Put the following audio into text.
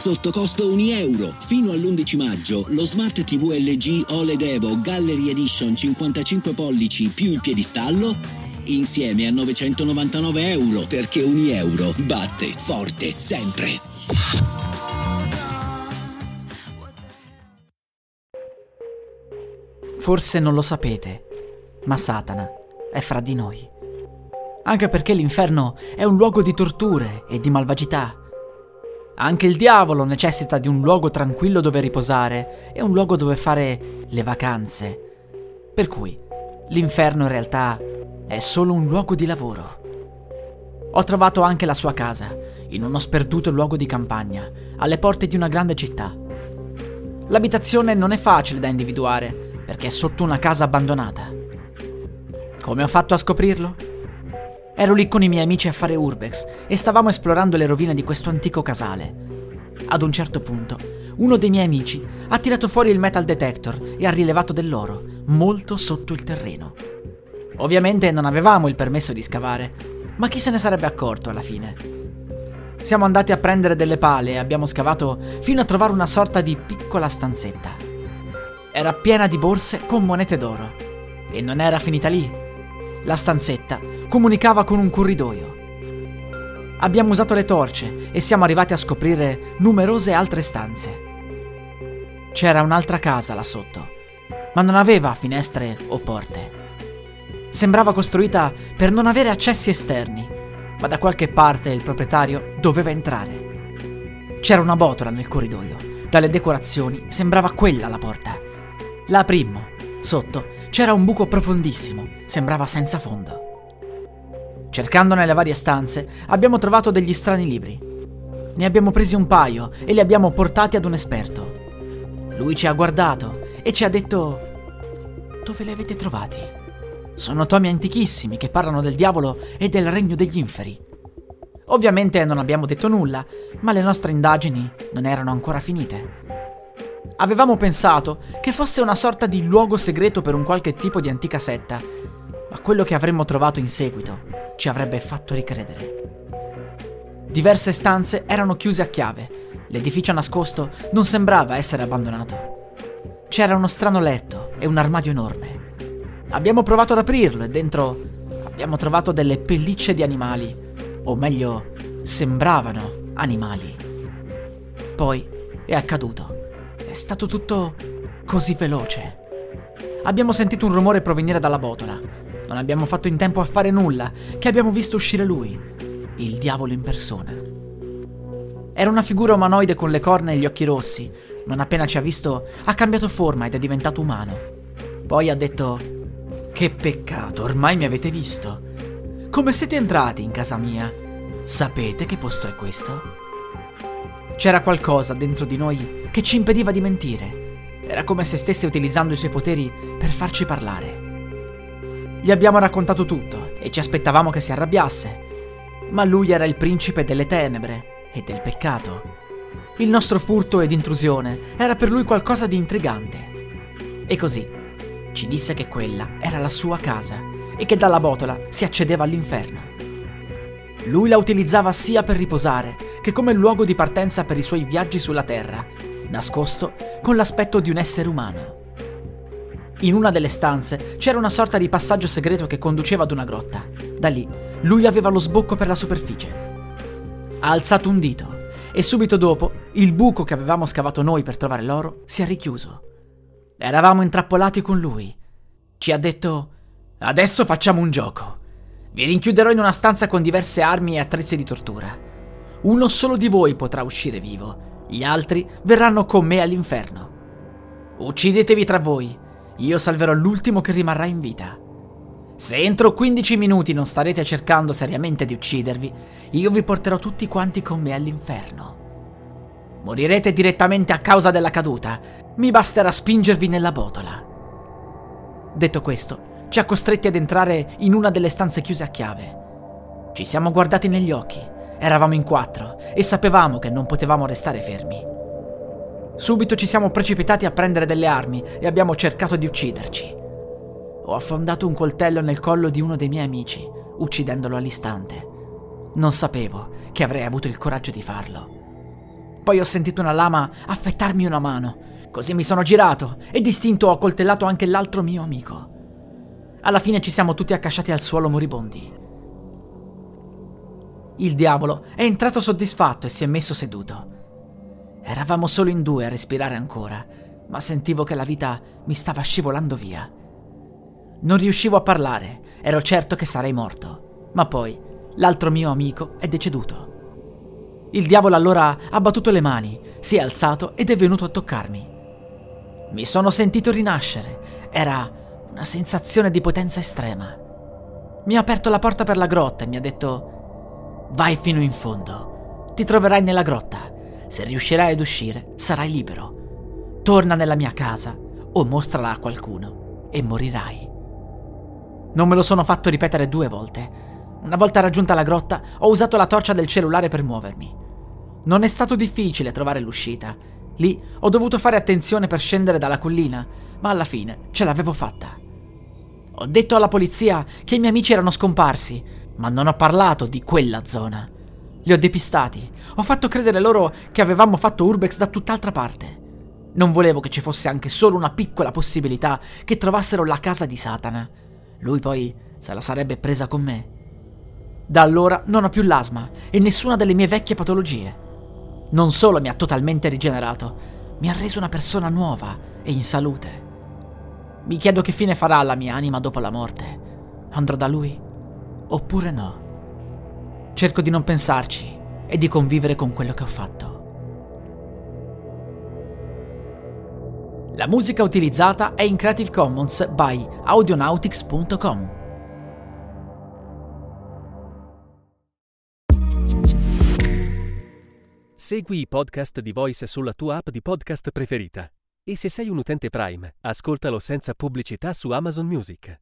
sotto costo 1 euro. Fino all'11 maggio lo Smart TV LG OLED Evo Gallery Edition 55 pollici più il piedistallo insieme a 999 euro perché 1 euro batte forte sempre. Forse non lo sapete, ma Satana è fra di noi. Anche perché l'inferno è un luogo di torture e di malvagità. Anche il diavolo necessita di un luogo tranquillo dove riposare e un luogo dove fare le vacanze. Per cui l'inferno in realtà è solo un luogo di lavoro. Ho trovato anche la sua casa, in uno sperduto luogo di campagna, alle porte di una grande città. L'abitazione non è facile da individuare, perché è sotto una casa abbandonata. Come ho fatto a scoprirlo? Ero lì con i miei amici a fare urbex e stavamo esplorando le rovine di questo antico casale. Ad un certo punto, uno dei miei amici ha tirato fuori il metal detector e ha rilevato dell'oro, molto sotto il terreno. Ovviamente non avevamo il permesso di scavare, ma chi se ne sarebbe accorto alla fine? Siamo andati a prendere delle pale e abbiamo scavato fino a trovare una sorta di piccola stanzetta. Era piena di borse con monete d'oro. E non era finita lì. La stanzetta comunicava con un corridoio. Abbiamo usato le torce e siamo arrivati a scoprire numerose altre stanze. C'era un'altra casa là sotto, ma non aveva finestre o porte. Sembrava costruita per non avere accessi esterni, ma da qualche parte il proprietario doveva entrare. C'era una botola nel corridoio. Dalle decorazioni sembrava quella la porta. La aprimmo. Sotto c'era un buco profondissimo, sembrava senza fondo. Cercando nelle varie stanze, abbiamo trovato degli strani libri. Ne abbiamo presi un paio e li abbiamo portati ad un esperto. Lui ci ha guardato e ci ha detto: Dove li avete trovati? Sono tomi antichissimi che parlano del diavolo e del regno degli inferi. Ovviamente non abbiamo detto nulla, ma le nostre indagini non erano ancora finite. Avevamo pensato che fosse una sorta di luogo segreto per un qualche tipo di antica setta, ma quello che avremmo trovato in seguito ci avrebbe fatto ricredere. Diverse stanze erano chiuse a chiave, l'edificio nascosto non sembrava essere abbandonato. C'era uno strano letto e un armadio enorme. Abbiamo provato ad aprirlo e dentro abbiamo trovato delle pellicce di animali, o meglio, sembravano animali. Poi è accaduto. È stato tutto così veloce. Abbiamo sentito un rumore provenire dalla botola. Non abbiamo fatto in tempo a fare nulla, che abbiamo visto uscire lui, il diavolo in persona. Era una figura umanoide con le corna e gli occhi rossi. Non appena ci ha visto, ha cambiato forma ed è diventato umano. Poi ha detto: Che peccato, ormai mi avete visto. Come siete entrati in casa mia? Sapete che posto è questo? C'era qualcosa dentro di noi che ci impediva di mentire. Era come se stesse utilizzando i suoi poteri per farci parlare. Gli abbiamo raccontato tutto e ci aspettavamo che si arrabbiasse. Ma lui era il principe delle tenebre e del peccato. Il nostro furto ed intrusione era per lui qualcosa di intrigante. E così ci disse che quella era la sua casa e che dalla botola si accedeva all'inferno. Lui la utilizzava sia per riposare che come luogo di partenza per i suoi viaggi sulla Terra, nascosto con l'aspetto di un essere umano. In una delle stanze c'era una sorta di passaggio segreto che conduceva ad una grotta. Da lì lui aveva lo sbocco per la superficie. Ha alzato un dito e subito dopo il buco che avevamo scavato noi per trovare l'oro si è richiuso. Eravamo intrappolati con lui. Ci ha detto: Adesso facciamo un gioco. Vi rinchiuderò in una stanza con diverse armi e attrezzi di tortura. Uno solo di voi potrà uscire vivo, gli altri verranno con me all'inferno. Uccidetevi tra voi, io salverò l'ultimo che rimarrà in vita. Se entro 15 minuti non starete cercando seriamente di uccidervi, io vi porterò tutti quanti con me all'inferno. Morirete direttamente a causa della caduta, mi basterà spingervi nella botola. Detto questo, ci ha costretti ad entrare in una delle stanze chiuse a chiave. Ci siamo guardati negli occhi, eravamo in quattro e sapevamo che non potevamo restare fermi. Subito ci siamo precipitati a prendere delle armi e abbiamo cercato di ucciderci. Ho affondato un coltello nel collo di uno dei miei amici, uccidendolo all'istante. Non sapevo che avrei avuto il coraggio di farlo. poi ho sentito una lama affettarmi una mano. Così mi sono girato e distinto ho coltellato anche l'altro mio amico. Alla fine ci siamo tutti accasciati al suolo moribondi. Il diavolo è entrato soddisfatto e si è messo seduto. Eravamo solo in due a respirare ancora, ma sentivo che la vita mi stava scivolando via. Non riuscivo a parlare, ero certo che sarei morto, ma poi l'altro mio amico è deceduto. Il diavolo allora ha battuto le mani, si è alzato ed è venuto a toccarmi. Mi sono sentito rinascere, era una sensazione di potenza estrema. Mi ha aperto la porta per la grotta e mi ha detto Vai fino in fondo, ti troverai nella grotta, se riuscirai ad uscire sarai libero. Torna nella mia casa o mostrala a qualcuno e morirai. Non me lo sono fatto ripetere due volte. Una volta raggiunta la grotta, ho usato la torcia del cellulare per muovermi. Non è stato difficile trovare l'uscita. Lì ho dovuto fare attenzione per scendere dalla collina, ma alla fine ce l'avevo fatta. Ho detto alla polizia che i miei amici erano scomparsi, ma non ho parlato di quella zona. Li ho depistati, ho fatto credere loro che avevamo fatto urbex da tutt'altra parte. Non volevo che ci fosse anche solo una piccola possibilità che trovassero la casa di Satana. Lui poi se la sarebbe presa con me. Da allora non ho più l'asma e nessuna delle mie vecchie patologie. Non solo mi ha totalmente rigenerato, mi ha reso una persona nuova e in salute. Mi chiedo che fine farà la mia anima dopo la morte. Andrò da lui? Oppure no? Cerco di non pensarci e di convivere con quello che ho fatto. La musica utilizzata è in Creative Commons by audionautics.com. Segui i podcast di Voice sulla tua app di podcast preferita. E se sei un utente Prime, ascoltalo senza pubblicità su Amazon Music.